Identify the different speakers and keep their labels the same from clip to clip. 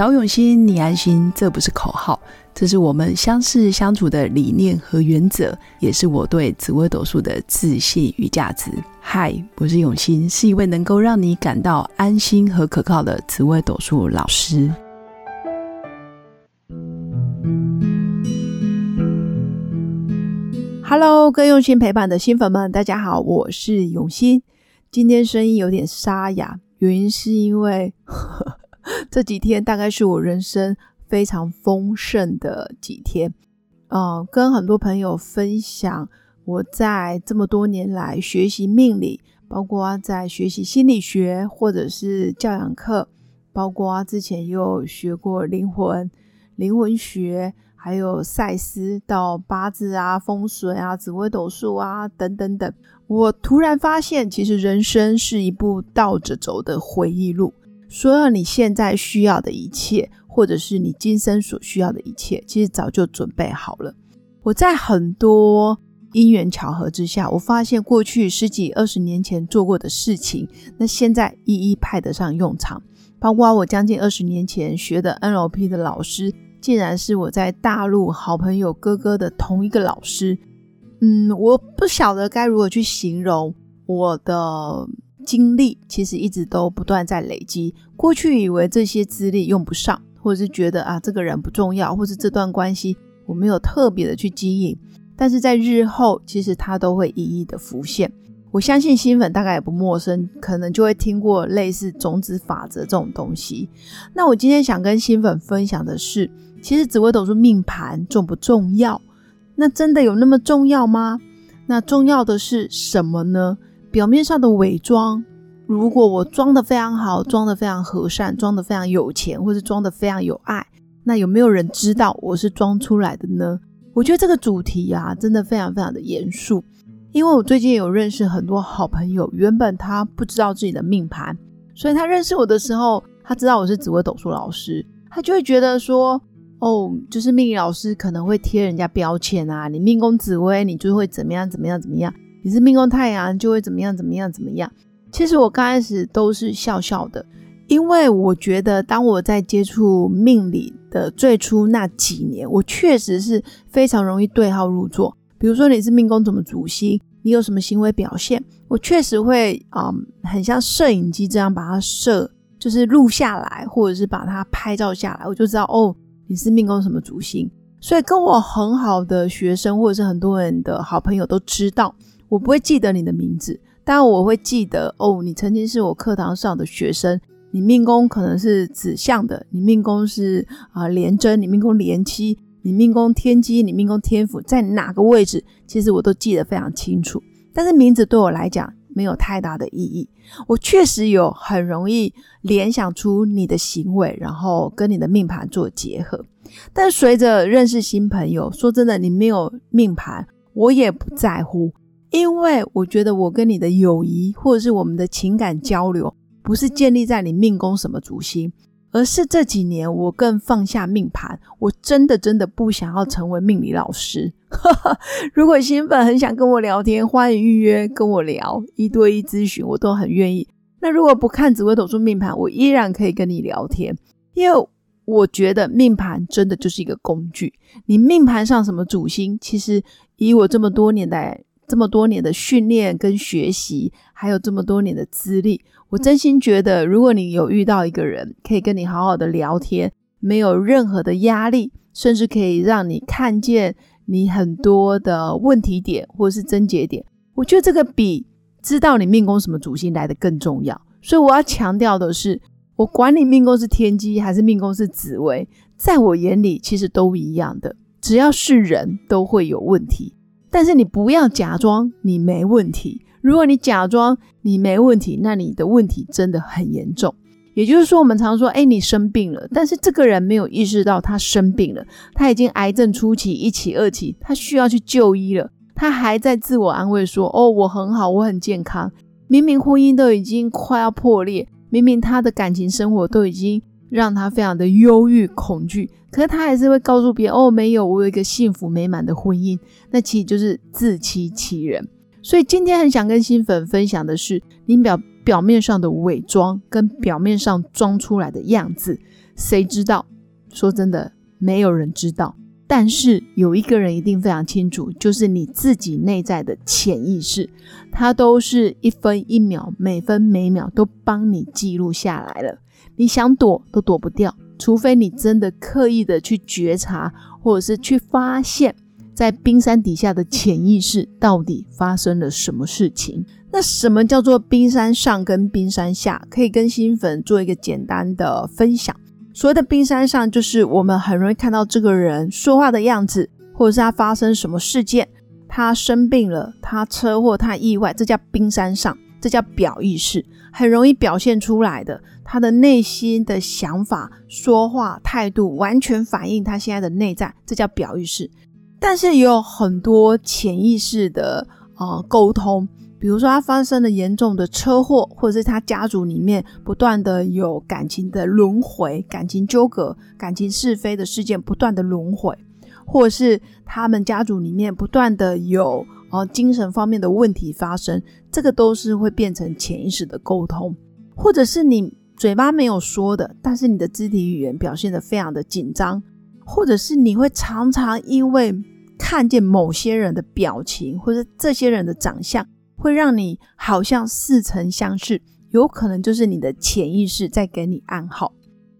Speaker 1: 找永新，你安心，这不是口号，这是我们相识相处的理念和原则，也是我对紫微斗数的自信与价值。嗨，我是永新，是一位能够让你感到安心和可靠的紫微斗数老师。Hello，各用心陪伴的新粉们，大家好，我是永新。今天声音有点沙哑，原因是因为。这几天大概是我人生非常丰盛的几天，呃，跟很多朋友分享我在这么多年来学习命理，包括在学习心理学或者是教养课，包括之前又学过灵魂、灵魂学，还有赛斯到八字啊、风水啊、紫微斗数啊等等等。我突然发现，其实人生是一部倒着走的回忆录。所有你现在需要的一切，或者是你今生所需要的一切，其实早就准备好了。我在很多因缘巧合之下，我发现过去十几二十年前做过的事情，那现在一一派得上用场。包括我将近二十年前学的 NLP 的老师，竟然是我在大陆好朋友哥哥的同一个老师。嗯，我不晓得该如何去形容我的。经历其实一直都不断在累积。过去以为这些资历用不上，或者是觉得啊这个人不重要，或是这段关系我没有特别的去经营，但是在日后其实它都会一一的浮现。我相信新粉大概也不陌生，可能就会听过类似种子法则这种东西。那我今天想跟新粉分享的是，其实紫微斗数命盘重不重要？那真的有那么重要吗？那重要的是什么呢？表面上的伪装，如果我装的非常好，装的非常和善，装的非常有钱，或是装的非常有爱，那有没有人知道我是装出来的呢？我觉得这个主题啊，真的非常非常的严肃。因为我最近有认识很多好朋友，原本他不知道自己的命盘，所以他认识我的时候，他知道我是紫薇斗数老师，他就会觉得说，哦，就是命理老师可能会贴人家标签啊，你命宫紫薇，你就会怎么样怎么样怎么样。你是命宫太阳就会怎么样怎么样怎么样？其实我刚开始都是笑笑的，因为我觉得当我在接触命理的最初那几年，我确实是非常容易对号入座。比如说你是命宫怎么主星，你有什么行为表现，我确实会啊，很像摄影机这样把它摄，就是录下来，或者是把它拍照下来，我就知道哦，你是命宫什么主星。所以跟我很好的学生或者是很多人的好朋友都知道。我不会记得你的名字，但我会记得哦，你曾经是我课堂上的学生。你命宫可能是子相的，你命宫是啊廉贞，你命宫廉妻，你命宫天机，你命宫天府，在哪个位置，其实我都记得非常清楚。但是名字对我来讲没有太大的意义。我确实有很容易联想出你的行为，然后跟你的命盘做结合。但随着认识新朋友，说真的，你没有命盘，我也不在乎。因为我觉得我跟你的友谊，或者是我们的情感交流，不是建立在你命宫什么主星，而是这几年我更放下命盘，我真的真的不想要成为命理老师。如果新粉很想跟我聊天，欢迎预约跟我聊一对一咨询，我都很愿意。那如果不看紫微斗数命盘，我依然可以跟你聊天，因为我觉得命盘真的就是一个工具。你命盘上什么主星，其实以我这么多年来。这么多年的训练跟学习，还有这么多年的资历，我真心觉得，如果你有遇到一个人可以跟你好好的聊天，没有任何的压力，甚至可以让你看见你很多的问题点或者是症结点，我觉得这个比知道你命宫什么主星来的更重要。所以我要强调的是，我管你命宫是天机还是命宫是紫薇，在我眼里其实都一样的，只要是人都会有问题。但是你不要假装你没问题。如果你假装你没问题，那你的问题真的很严重。也就是说，我们常说，哎，你生病了，但是这个人没有意识到他生病了，他已经癌症初期、一期、二期，他需要去就医了，他还在自我安慰说，哦，我很好，我很健康。明明婚姻都已经快要破裂，明明他的感情生活都已经。让他非常的忧郁、恐惧，可是他还是会告诉别人：“哦，没有，我有一个幸福美满的婚姻。”那其实就是自欺欺人。所以今天很想跟新粉分享的是，你表表面上的伪装跟表面上装出来的样子，谁知道？说真的，没有人知道。但是有一个人一定非常清楚，就是你自己内在的潜意识，它都是一分一秒、每分每秒都帮你记录下来了。你想躲都躲不掉，除非你真的刻意的去觉察，或者是去发现，在冰山底下的潜意识到底发生了什么事情。那什么叫做冰山上跟冰山下？可以跟新粉做一个简单的分享。所谓的冰山上，就是我们很容易看到这个人说话的样子，或者是他发生什么事件，他生病了，他车祸，他意外，这叫冰山上，这叫表意识，很容易表现出来的。他的内心的想法、说话态度，完全反映他现在的内在，这叫表意识。但是也有很多潜意识的啊沟通。比如说，他发生了严重的车祸，或者是他家族里面不断的有感情的轮回、感情纠葛、感情是非的事件不断的轮回，或者是他们家族里面不断的有呃精神方面的问题发生，这个都是会变成潜意识的沟通，或者是你嘴巴没有说的，但是你的肢体语言表现的非常的紧张，或者是你会常常因为看见某些人的表情，或者这些人的长相。会让你好像似曾相识，有可能就是你的潜意识在给你暗号，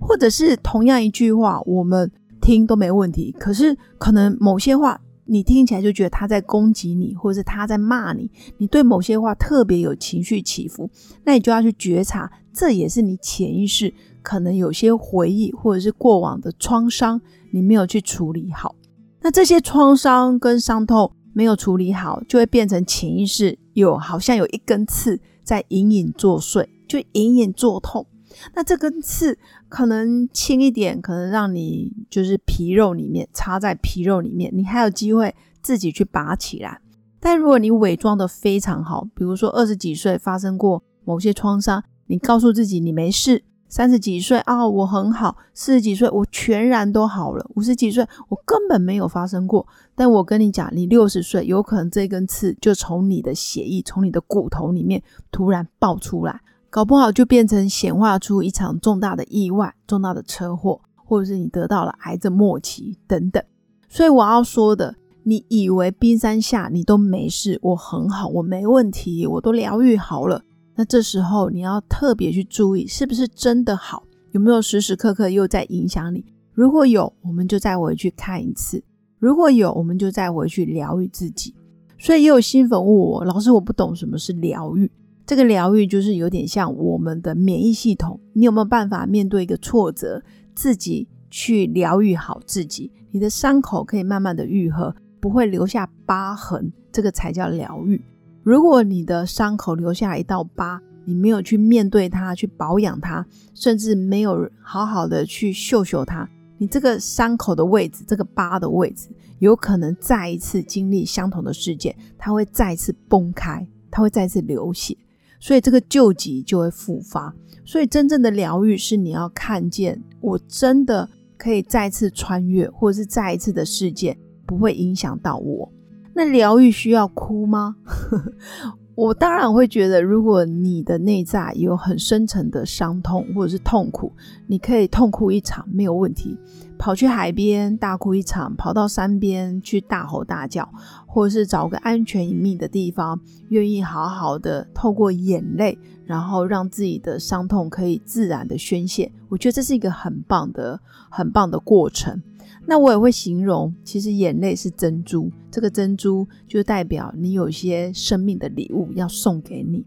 Speaker 1: 或者是同样一句话，我们听都没问题，可是可能某些话你听起来就觉得他在攻击你，或者是他在骂你，你对某些话特别有情绪起伏，那你就要去觉察，这也是你潜意识可能有些回忆或者是过往的创伤，你没有去处理好，那这些创伤跟伤痛。没有处理好，就会变成潜意识有好像有一根刺在隐隐作祟，就隐隐作痛。那这根刺可能轻一点，可能让你就是皮肉里面插在皮肉里面，你还有机会自己去拔起来。但如果你伪装的非常好，比如说二十几岁发生过某些创伤，你告诉自己你没事。三十几岁啊，我很好；四十几岁，我全然都好了；五十几岁，我根本没有发生过。但我跟你讲，你六十岁，有可能这根刺就从你的血液、从你的骨头里面突然爆出来，搞不好就变成显化出一场重大的意外、重大的车祸，或者是你得到了癌症末期等等。所以我要说的，你以为冰山下你都没事，我很好，我没问题，我都疗愈好了。那这时候你要特别去注意，是不是真的好？有没有时时刻刻又在影响你？如果有，我们就再回去看一次；如果有，我们就再回去疗愈自己。所以也有新粉问我，老师，我不懂什么是疗愈。这个疗愈就是有点像我们的免疫系统，你有没有办法面对一个挫折，自己去疗愈好自己？你的伤口可以慢慢的愈合，不会留下疤痕，这个才叫疗愈。如果你的伤口留下一道疤，你没有去面对它，去保养它，甚至没有好好的去嗅嗅它，你这个伤口的位置，这个疤的位置，有可能再一次经历相同的事件，它会再次崩开，它会再次流血，所以这个旧疾就会复发。所以真正的疗愈是你要看见，我真的可以再次穿越，或者是再一次的事件不会影响到我。那疗愈需要哭吗？我当然会觉得，如果你的内在有很深沉的伤痛或者是痛苦，你可以痛哭一场没有问题，跑去海边大哭一场，跑到山边去大吼大叫，或者是找个安全隐秘的地方，愿意好好的透过眼泪，然后让自己的伤痛可以自然的宣泄。我觉得这是一个很棒的、很棒的过程。那我也会形容，其实眼泪是珍珠，这个珍珠就代表你有些生命的礼物要送给你。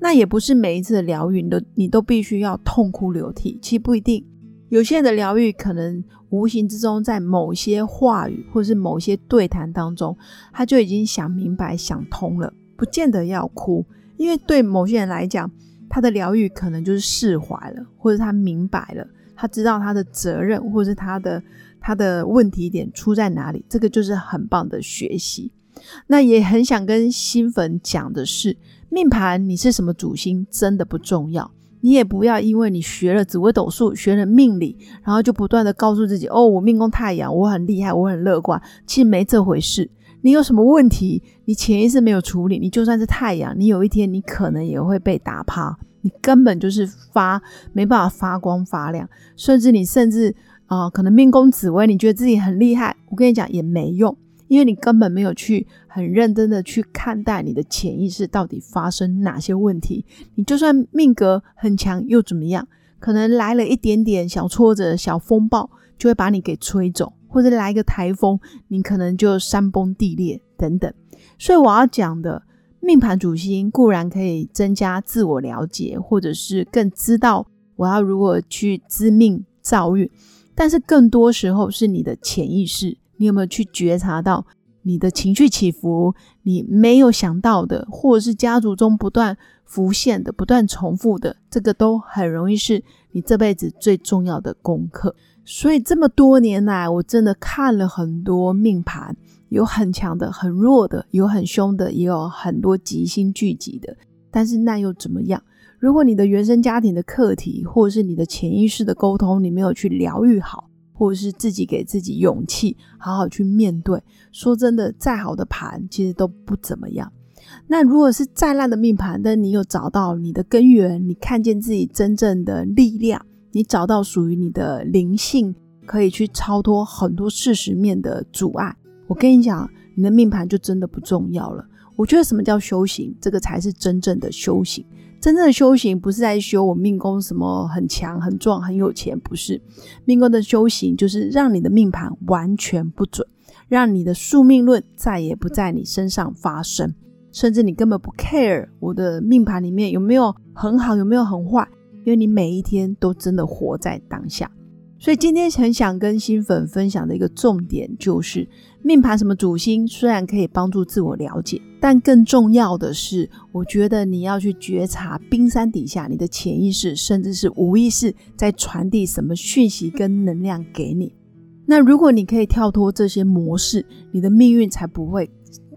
Speaker 1: 那也不是每一次的疗愈，你都你都必须要痛哭流涕，其实不一定。有些人的疗愈可能无形之中，在某些话语或是某些对谈当中，他就已经想明白、想通了，不见得要哭。因为对某些人来讲，他的疗愈可能就是释怀了，或者他明白了，他知道他的责任，或者是他的。他的问题点出在哪里？这个就是很棒的学习。那也很想跟新粉讲的是，命盘你是什么主星真的不重要。你也不要因为你学了紫微斗数、学了命理，然后就不断的告诉自己：哦，我命宫太阳，我很厉害，我很乐观。其实没这回事。你有什么问题，你潜意识没有处理，你就算是太阳，你有一天你可能也会被打趴，你根本就是发没办法发光发亮，甚至你甚至啊，可能命宫紫微，你觉得自己很厉害，我跟你讲也没用，因为你根本没有去很认真的去看待你的潜意识到底发生哪些问题，你就算命格很强又怎么样？可能来了一点点小挫折、小风暴，就会把你给吹走。或者来一个台风，你可能就山崩地裂等等。所以我要讲的命盘主星固然可以增加自我了解，或者是更知道我要如何去知命造运，但是更多时候是你的潜意识，你有没有去觉察到你的情绪起伏？你没有想到的，或者是家族中不断浮现的、不断重复的，这个都很容易是你这辈子最重要的功课。所以这么多年来，我真的看了很多命盘，有很强的，很弱的，有很凶的，也有很多吉星聚集的。但是那又怎么样？如果你的原生家庭的课题，或者是你的潜意识的沟通，你没有去疗愈好，或者是自己给自己勇气，好好去面对，说真的，再好的盘其实都不怎么样。那如果是再烂的命盘，但你有找到你的根源，你看见自己真正的力量。你找到属于你的灵性，可以去超脱很多事实面的阻碍。我跟你讲，你的命盘就真的不重要了。我觉得什么叫修行，这个才是真正的修行。真正的修行不是在修我命宫什么很强、很壮、很有钱，不是。命宫的修行就是让你的命盘完全不准，让你的宿命论再也不在你身上发生，甚至你根本不 care 我的命盘里面有没有很好，有没有很坏。因为你每一天都真的活在当下，所以今天很想跟新粉分享的一个重点就是，命盘什么主星虽然可以帮助自我了解，但更重要的是，我觉得你要去觉察冰山底下你的潜意识，甚至是无意识在传递什么讯息跟能量给你。那如果你可以跳脱这些模式，你的命运才不会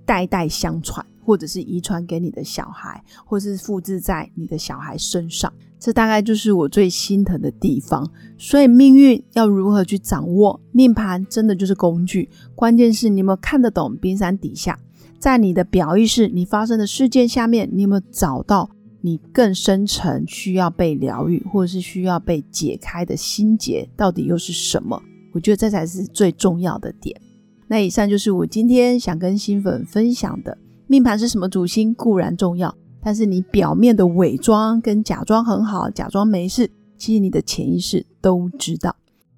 Speaker 1: 代代相传。或者是遗传给你的小孩，或是复制在你的小孩身上，这大概就是我最心疼的地方。所以命运要如何去掌握？命盘真的就是工具，关键是你有没有看得懂冰山底下，在你的表意识，你发生的事件下面，你有没有找到你更深层需要被疗愈，或者是需要被解开的心结，到底又是什么？我觉得这才是最重要的点。那以上就是我今天想跟新粉分享的。命盘是什么主星固然重要，但是你表面的伪装跟假装很好，假装没事，其实你的潜意识都知道。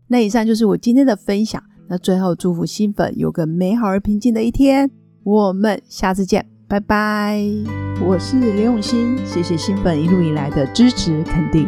Speaker 1: 那以上就是我今天的分享。那最后祝福新粉有个美好而平静的一天。我们下次见，拜拜。我是刘永新，谢谢新粉一路以来的支持肯定。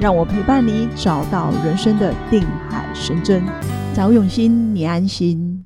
Speaker 1: 让我陪伴你，找到人生的定海神针。找永新，你安心。